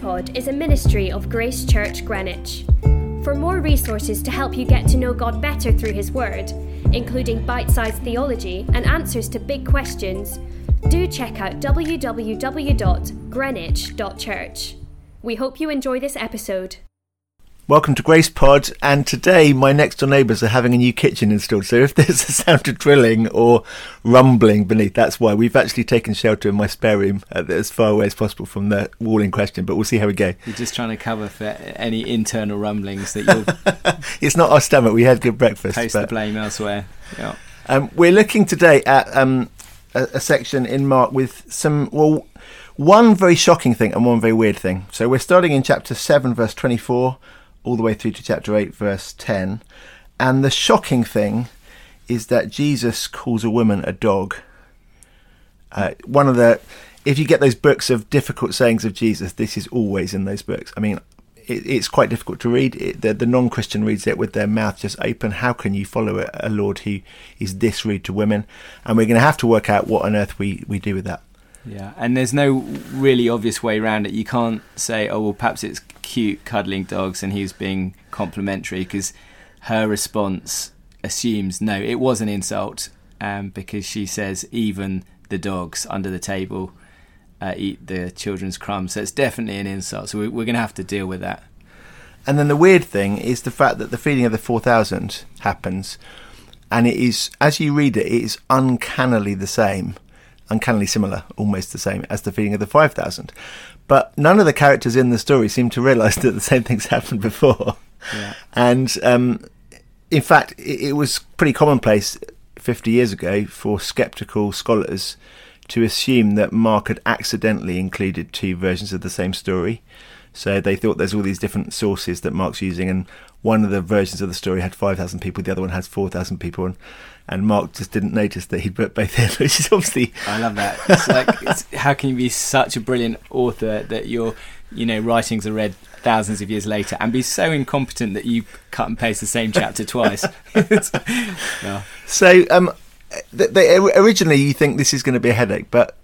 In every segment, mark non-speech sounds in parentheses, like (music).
GracePod is a ministry of Grace Church Greenwich. For more resources to help you get to know God better through His Word, including bite sized theology and answers to big questions, do check out www.greenwich.church. We hope you enjoy this episode. Welcome to Grace Pod, and today my next door neighbours are having a new kitchen installed. So if (laughs) there's a sound of drilling or rumbling beneath, that's why we've actually taken shelter in my spare room uh, as far away as possible from the wall in question. But we'll see how we go. You're just trying to cover for any internal rumblings that you'll (laughs) It's not our stomach. We had good breakfast. post the blame elsewhere. Yeah. um, we're looking today at um, a, a section in Mark with some well, one very shocking thing and one very weird thing. So we're starting in chapter seven, verse twenty-four, all the way through to chapter eight, verse ten. And the shocking thing is that Jesus calls a woman a dog. Uh, one of the, if you get those books of difficult sayings of Jesus, this is always in those books. I mean, it, it's quite difficult to read. It, the, the non-Christian reads it with their mouth just open. How can you follow a, a Lord who is this rude to women? And we're going to have to work out what on earth we, we do with that. Yeah, and there's no really obvious way around it. You can't say, "Oh, well, perhaps it's cute cuddling dogs," and he's being complimentary because her response assumes no, it was an insult, um, because she says even the dogs under the table uh, eat the children's crumbs. So it's definitely an insult. So we, we're going to have to deal with that. And then the weird thing is the fact that the feeding of the 4,000 happens, and it is, as you read it, it is uncannily the same, uncannily similar, almost the same as the feeding of the 5,000. But none of the characters in the story seem to realise (laughs) that the same thing's happened before. Yeah. And um, in fact, it, it was pretty commonplace 50 years ago for skeptical scholars to assume that Mark had accidentally included two versions of the same story. So they thought there's all these different sources that Mark's using, and one of the versions of the story had 5,000 people, the other one has 4,000 people, and, and Mark just didn't notice that he'd put both in, which is obviously I love that. It's like, it's, how can you be such a brilliant author that your, you know, writings are read thousands of years later, and be so incompetent that you cut and paste the same chapter twice? (laughs) Yeah. So, um, th- they, originally you think this is going to be a headache, but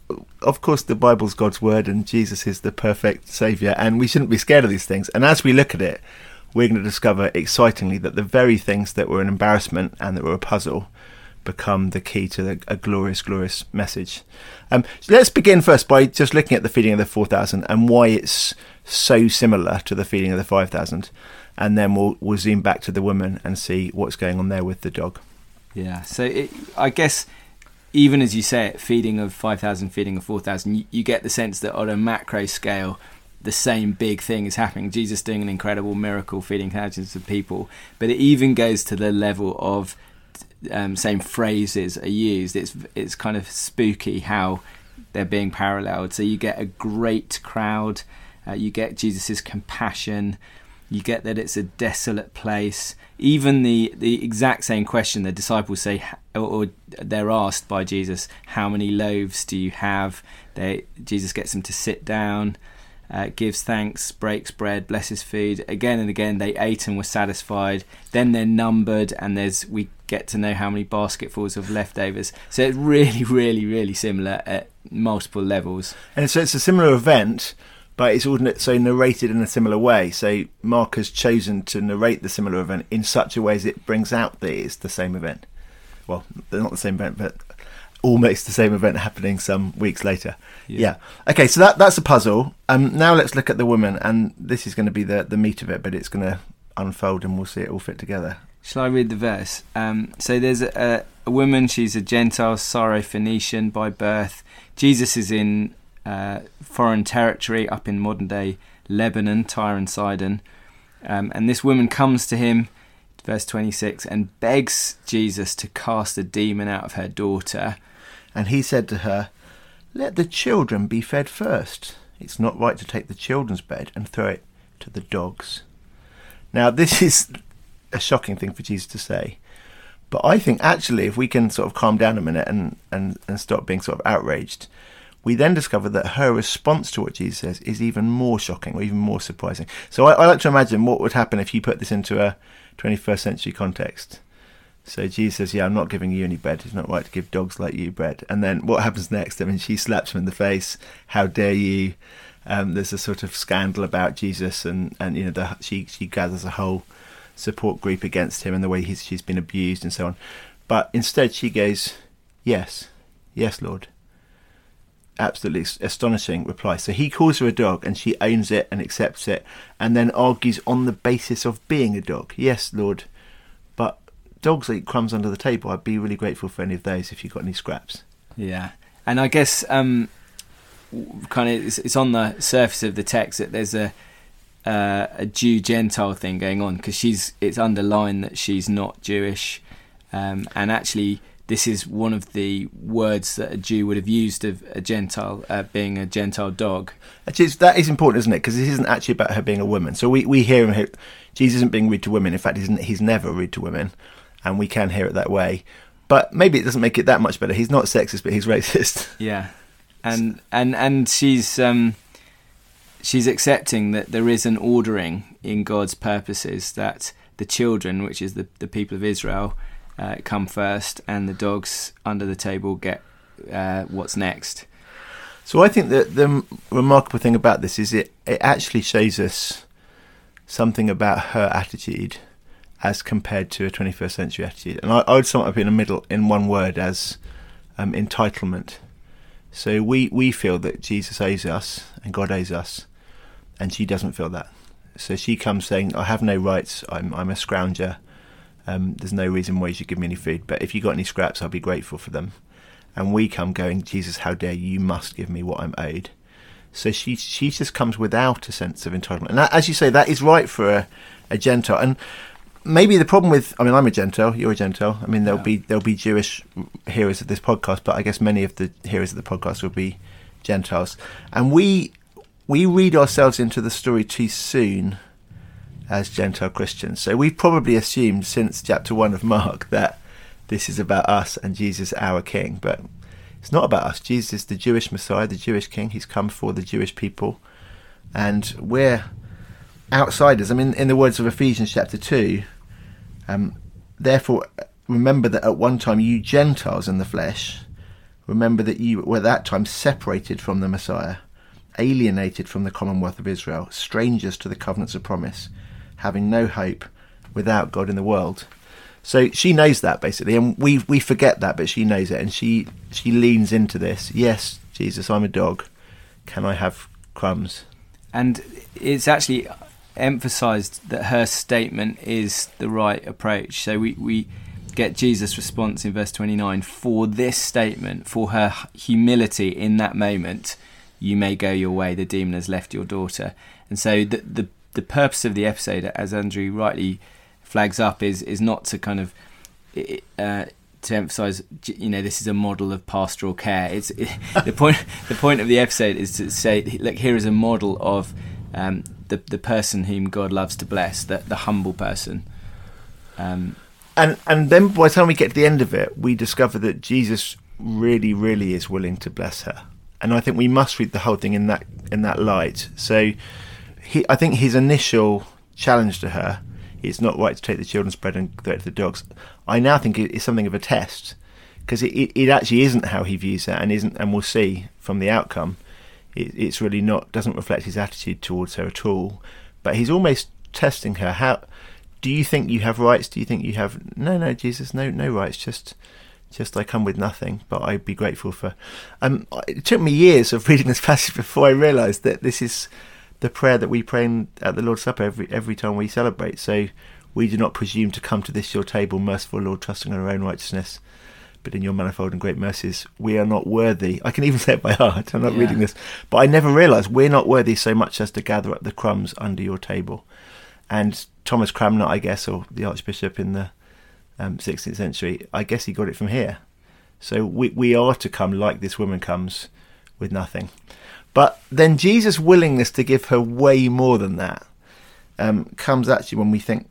of course the Bible's God's word and Jesus is the perfect saviour, and we shouldn't be scared of these things. And as we look at it, we're going to discover excitingly that the very things that were an embarrassment and that were a puzzle become the key to the, a glorious, glorious message. Um, so let's begin first by just looking at the feeding of the 4,000 and why it's so similar to the feeding of the 5,000. And then we'll, we'll zoom back to the woman and see what's going on there with the dog. Yeah. So it, I guess even as you say it, feeding of five thousand, feeding of four thousand, you, you get the sense that on a macro scale, the same big thing is happening. Jesus doing an incredible miracle, feeding thousands of people. But it even goes to the level of um, same phrases are used. It's it's kind of spooky how they're being paralleled. So you get a great crowd. Uh, you get Jesus's compassion. You get that it's a desolate place. Even the, the exact same question the disciples say, or, they're asked by Jesus, "How many loaves do you have?" They Jesus gets them to sit down, uh, gives thanks, breaks bread, blesses food. Again and again, they ate and were satisfied. Then they're numbered, and there's we get to know how many basketfuls of leftovers. So it's really, (laughs) really, really similar at multiple levels. And so it's a similar event, but it's all so narrated in a similar way. So Mark has chosen to narrate the similar event in such a way as it brings out that it's the same event. Well, they're not the same event, but almost the same event happening some weeks later. Yeah. Yeah. Okay, so that that's a puzzle. Um, now let's look at the woman, and this is going to be the the meat of it, but it's going to unfold, and we'll see it all fit together. Shall I read the verse? Um, so there's a, a woman, she's a Gentile, Syro-Phoenician by birth. Jesus is in uh, foreign territory up in modern day Lebanon, Tyre and Sidon. Um, and this woman comes to him, verse 26, and begs Jesus to cast a demon out of her daughter. And he said to her, Let the children be fed first. It's not right to take the children's bed and throw it to the dogs. Now, this is a shocking thing for Jesus to say. But I think actually, if we can sort of calm down a minute and, and, and stop being sort of outraged, we then discover that her response to what Jesus says is even more shocking or even more surprising. So I, I like to imagine what would happen if you put this into a 21st century context. So Jesus says, "Yeah, I'm not giving you any bread. It's not right to give dogs like you bread." And then what happens next? I mean, she slaps him in the face. How dare you? Um, there's a sort of scandal about Jesus, and, and you know the, she she gathers a whole support group against him and the way he's, she's been abused and so on. But instead, she goes, "Yes, yes, Lord." Absolutely astonishing reply. So he calls her a dog, and she owns it and accepts it, and then argues on the basis of being a dog. Yes, Lord, but dogs eat crumbs under the table. I'd be really grateful for any of those if you've got any scraps. Yeah, and I guess um, kind of it's, it's, on the surface of the text that there's a uh, a Jew Gentile thing going on because she's it's underlined that she's not Jewish, um, and actually this is one of the words that a Jew would have used of a Gentile uh, being a Gentile dog. Actually, that is important, isn't it? Because this isn't actually about her being a woman. So we, we hear him, Jesus isn't being rude to women. In fact, he's, he's never rude to women, and we can hear it that way. But maybe it doesn't make it that much better. He's not sexist, but he's racist. Yeah, and and and she's um, she's accepting that there is an ordering in God's purposes that the children, which is the the people of Israel, uh, come first, and the dogs under the table get uh, what's next. So I think that the remarkable thing about this is it it actually shows us something about her attitude as compared to a 21st century attitude. And I, I would sum it up in the middle in one word as um, entitlement. So we, we feel that Jesus owes us and God owes us, and she doesn't feel that. So she comes saying, I have no rights, I'm, I'm a scrounger, um, there's no reason why you should give me any food, but if you got any scraps, I'll be grateful for them. And we come going, Jesus, how dare you, you must give me what I'm owed. So she she just comes without a sense of entitlement, and that, as you say, that is right for a, a Gentile. And maybe the problem with I mean I'm a Gentile, you're a Gentile. I mean there'll yeah. be there'll be Jewish hearers of this podcast, but I guess many of the hearers of the podcast will be Gentiles, and we we read ourselves into the story too soon as Gentile Christians. So we've probably assumed since chapter one of Mark (laughs) that this is about us and Jesus our King, but it's not about us. Jesus is the Jewish Messiah, the Jewish King. He's come for the Jewish people, and we're outsiders. I mean, in the words of Ephesians chapter two, um, therefore, remember that at one time you Gentiles in the flesh, remember that you were at that time separated from the Messiah, alienated from the commonwealth of Israel, strangers to the covenants of promise, having no hope without God in the world. So she knows that basically, and we we forget that, but she knows it, and she she leans into this. Yes, Jesus, I'm a dog. Can I have crumbs? And it's actually emphasized that her statement is the right approach. So we, we get Jesus' response in verse 29 for this statement, for her humility in that moment, you may go your way, the demon has left your daughter. And so the, the, the purpose of the episode, as Andrew rightly flags up, is, is not to kind of. Uh, to emphasize you know this is a model of pastoral care it's it, (laughs) the point the point of the episode is to say look here is a model of um, the the person whom God loves to bless, the the humble person. Um, and and then by the time we get to the end of it, we discover that Jesus really, really is willing to bless her. And I think we must read the whole thing in that in that light. So, he, I think his initial challenge to her, it's not right to take the children's bread and throw it to the dogs. I now think it is something of a test because it, it, it actually isn't how he views that, and isn't, and we'll see from the outcome it, it's really not doesn't reflect his attitude towards her at all. But he's almost testing her. How do you think you have rights? Do you think you have no, no, Jesus, no, no rights. Just, just I come with nothing. But I'd be grateful for. Um, it took me years of (laughs) reading this passage before I realised that this is the prayer that we pray at the Lord's Supper every every time we celebrate. So we do not presume to come to this your table, merciful Lord, trusting in our own righteousness but in your manifold and great mercies, we are not worthy. I can even (laughs) say it by heart. I'm not yeah. reading this, but I never realised we're not worthy so much as to gather up the crumbs under your table. And Thomas Cranmer, I guess, or the Archbishop in the um, 16th century, I guess he got it from here. So we we are to come like this woman comes with nothing. But then Jesus' willingness to give her way more than that um, comes actually when we think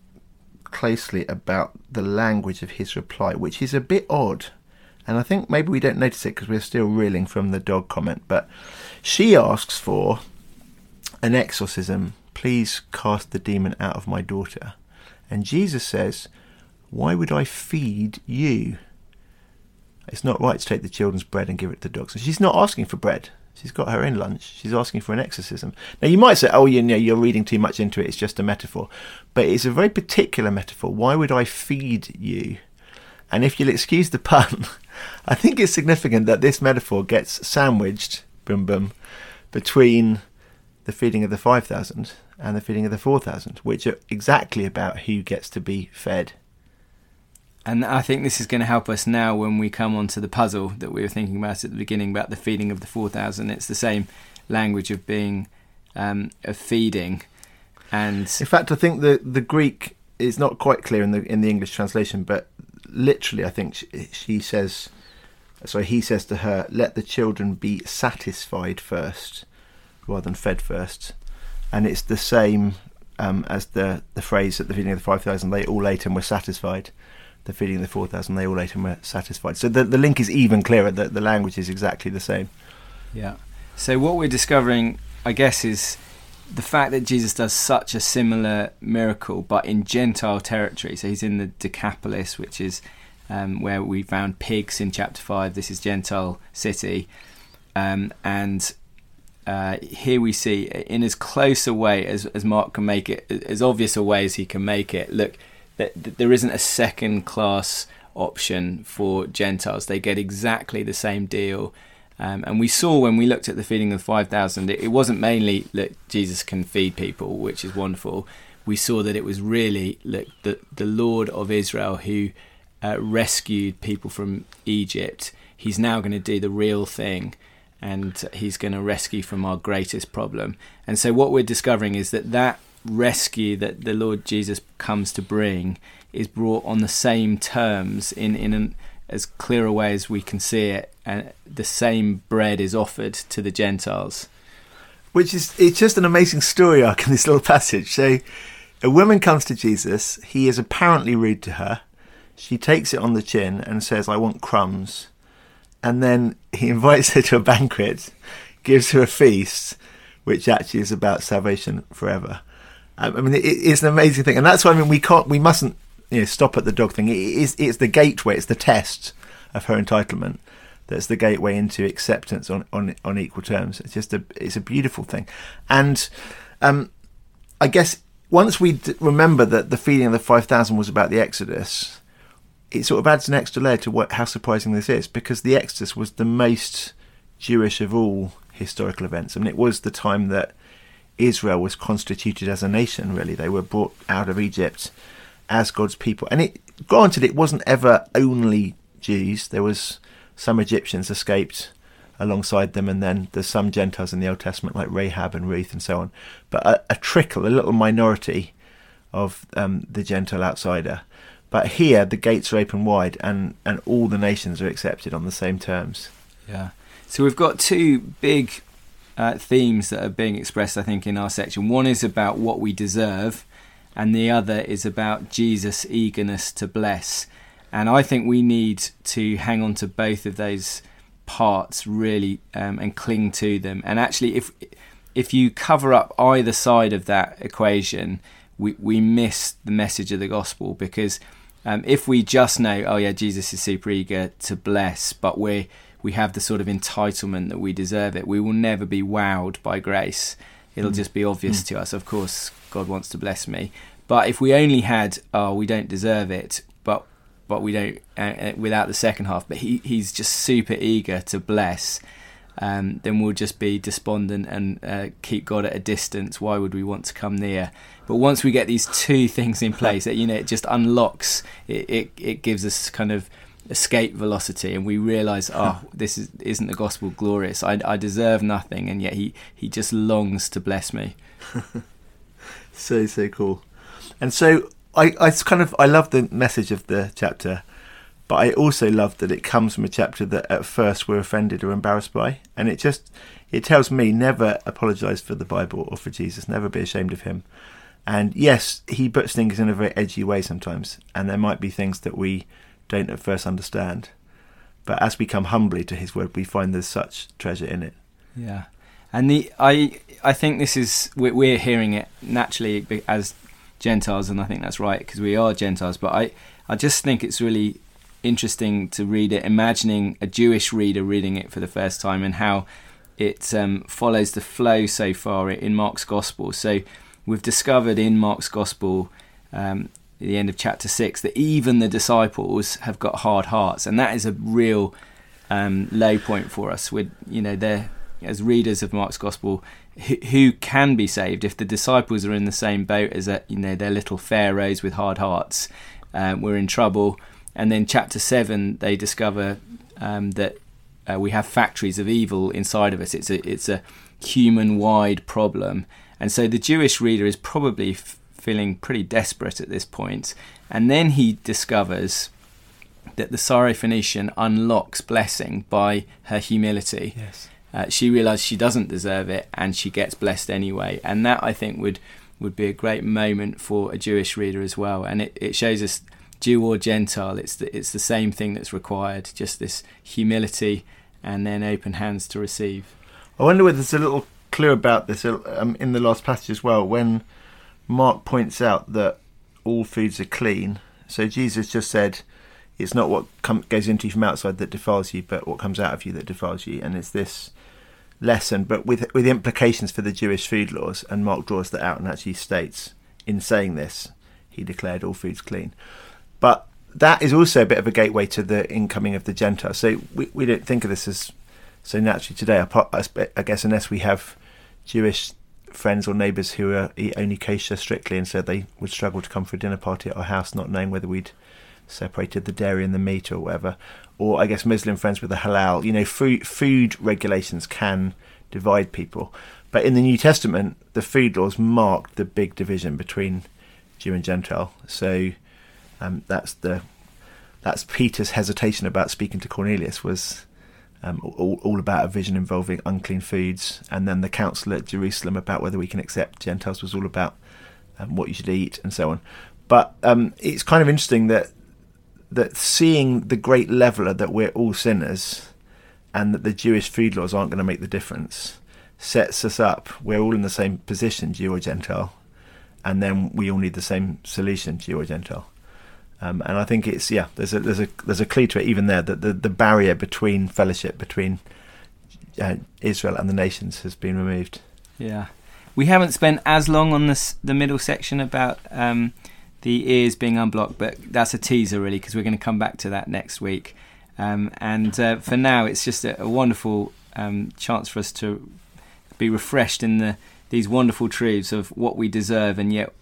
closely about the language of his reply, which is a bit odd and I think maybe we don't notice it because we're still reeling from the dog comment. But she asks for an exorcism. Please cast the demon out of my daughter. And Jesus says, Why would I feed you? It's not right to take the children's bread and give it to the dogs. And she's not asking for bread. She's got her in lunch. She's asking for an exorcism. Now you might say, "Oh, you know, you're reading too much into it. It's just a metaphor," but it's a very particular metaphor. Why would I feed you? And if you'll excuse the pun, (laughs) I think it's significant that this metaphor gets sandwiched, boom boom, between the feeding of the five thousand and the feeding of the four thousand, which are exactly about who gets to be fed. And I think this is going to help us now when we come on to the puzzle that we were thinking about at the beginning about the feeding of the 4,000. It's the same language of being, um, of feeding. And in fact, I think the, the Greek is not quite clear in the in the English translation, but literally, I think she, she says, so he says to her, "Let the children be satisfied first, rather than fed first. and it's the same um, as the the phrase at the feeding of the five thousand. They all ate and were satisfied the feeding of the 4,000, they all ate and were satisfied. So the, the link is even clearer, the, the language is exactly the same. Yeah. So what we're discovering, I guess, is the fact that Jesus does such a similar miracle, but in Gentile territory. So he's in the Decapolis, which is um, where we found pigs in chapter 5. This is Gentile city. Um, and uh, here we see, in as close a way as, as Mark can make it, as obvious a way as he can make it, look, that, there isn't a second class option for Gentiles. They get exactly the same deal. Um, and we saw when we looked at the feeding of 5,000, it, it wasn't mainly that Jesus can feed people, which is wonderful. We saw that it was really look, the, the Lord of Israel who uh, rescued people from Egypt. He's now going to do the real thing and he's going to rescue from our greatest problem. And so, what we're discovering is that that rescue that the Lord Jesus comes to bring is brought on the same terms in in an, as clear a way as we can see it, and the same bread is offered to the Gentiles. Which is it's just an amazing story arc in this little passage. So, a woman comes to Jesus. He is apparently rude to her. She takes it on the chin and says, "I want crumbs," and then he (laughs) invites her to a banquet, gives her a feast, which actually is about salvation forever. I mean, it, it's an amazing thing, and that's why I mean we can't, we mustn't, you know, stop at the dog thing. It is, it's the gateway, it's the test of her entitlement. That's the gateway into acceptance on, on on equal terms. It's just a, it's a beautiful thing, and um, I guess once we d- remember that the feeding of the five thousand was about the Exodus, it sort of adds an extra layer to what how surprising this is because the Exodus was the most Jewish of all historical events. I mean, it was the time that Israel was constituted as a nation, really. They were brought out of Egypt as God's people. And it granted it wasn't ever only Jews. There was some Egyptians escaped alongside them, and then there's some Gentiles in the Old Testament like Rahab and Ruth and so on. But a, a trickle, a little minority of um, the Gentile outsider. But here the gates are open wide and, and all the nations are accepted on the same terms. Yeah. So we've got two big uh, themes that are being expressed, I think, in our section. One is about what we deserve, and the other is about Jesus' eagerness to bless. And I think we need to hang on to both of those parts really um, and cling to them. And actually, if if you cover up either side of that equation, we we miss the message of the gospel because um, if we just know, oh yeah, Jesus is super eager to bless, but we're we have the sort of entitlement that we deserve it. We will never be wowed by grace. It'll mm. just be obvious mm. to us. Of course, God wants to bless me. But if we only had, oh, we don't deserve it, but but we don't uh, uh, without the second half. But he he's just super eager to bless. Um, then we'll just be despondent and uh, keep God at a distance. Why would we want to come near? But once we get these two (laughs) things in place, that you know, it just unlocks. It, it it gives us kind of escape velocity and we realize oh (laughs) this is, isn't the gospel glorious? I, I deserve nothing and yet he, he just longs to bless me. (laughs) So so cool. And so I, I kind of I love the message of the chapter but I also love that it comes from a chapter that at first we're offended or embarrassed by and it just it tells me never apologize for the Bible or for Jesus. Never be ashamed of him. And yes he puts things in a very edgy way sometimes and there might be things that we don't at first understand. But as we come humbly to His Word, we find there's such treasure in it. Yeah, and the I I think this is we're hearing it naturally as Gentiles, and I think that's right because we are Gentiles. But I I just think it's really interesting to read it, imagining a Jewish reader reading it for the first time, and how it um, follows the flow so far in Mark's Gospel. So we've discovered in Mark's Gospel, um, the end of chapter six, that even the disciples have got hard hearts, and that is a real um, low point for us. With you know, they're as readers of Mark's Gospel, who, who can be saved if the disciples are in the same boat as that, you know they're little pharaohs with hard hearts. Um, we're in trouble. And then chapter seven, they discover um, that uh, we have factories of evil inside of us. It's a it's a human wide problem, and so the Jewish reader is probably f- feeling pretty desperate at this point. And then he discovers that the Syrophoenician unlocks blessing by her humility. Yes. Uh, she realizes she doesn't deserve it, and she gets blessed anyway. And that I think would would be a great moment for a Jewish reader as well. And it, it shows us Jew or Gentile, it's the, it's the same thing that's required, just this humility and then open hands to receive. I wonder whether there's a little clue about this um, in the last passage as well, when Mark points out that all foods are clean. So Jesus just said, it's not what com- goes into you from outside that defiles you, but what comes out of you that defiles you. And it's this lesson, but with with implications for the Jewish food laws. And Mark draws that out and actually states, in saying this, he declared all foods clean. But that is also a bit of a gateway to the incoming of the Gentiles. So we, we don't think of this as so naturally today. I guess unless we have Jewish friends or neighbours who are, eat only kosher strictly, and said they would struggle to come for a dinner party at our house, not knowing whether we'd separated the dairy and the meat or whatever. Or I guess Muslim friends with the halal. You know, food food regulations can divide people, but in the New Testament, the food laws marked the big division between Jew and Gentile. So um, that's the that's Peter's hesitation about speaking to Cornelius was um, all, all about a vision involving unclean foods, and then the council at Jerusalem about whether we can accept Gentiles was all about um, what you should eat and so on. But um, it's kind of interesting that that seeing the great leveler that we're all sinners, and that the Jewish food laws aren't going to make the difference, sets us up. We're all in the same position, Jew or Gentile, and then we all need the same solution, Jew or Gentile. Um, and I think it's yeah, there's a there's a there's a clue to it even there that the, the barrier between fellowship between uh, Israel and the nations has been removed. Yeah, we haven't spent as long on this the middle section about um, the ears being unblocked, but that's a teaser really because we're going to come back to that next week. Um, and uh, for now, it's just a, a wonderful um, chance for us to be refreshed in the these wonderful truths of what we deserve and yet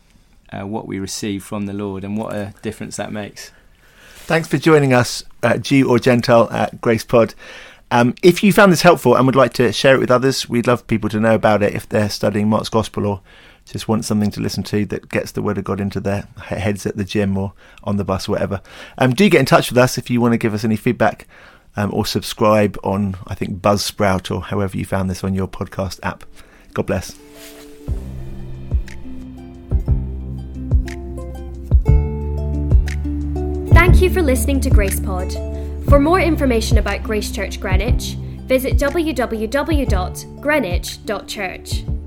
uh, what we receive from the Lord and what a difference that makes. Thanks for joining us, uh, Jew or Gentile, at Grace Pod. Um, if you found this helpful and would like to share it with others, we'd love people to know about it if they're studying Mark's Gospel or just want something to listen to that gets the Word of God into their heads at the gym or on the bus or whatever. Um, do get in touch with us if you want to give us any feedback um, or subscribe on, I think, Buzzsprout or however you found this on your podcast app. God bless. Thank you for listening to GracePod. For more information about Grace Church Greenwich, visit www.greenwich.church.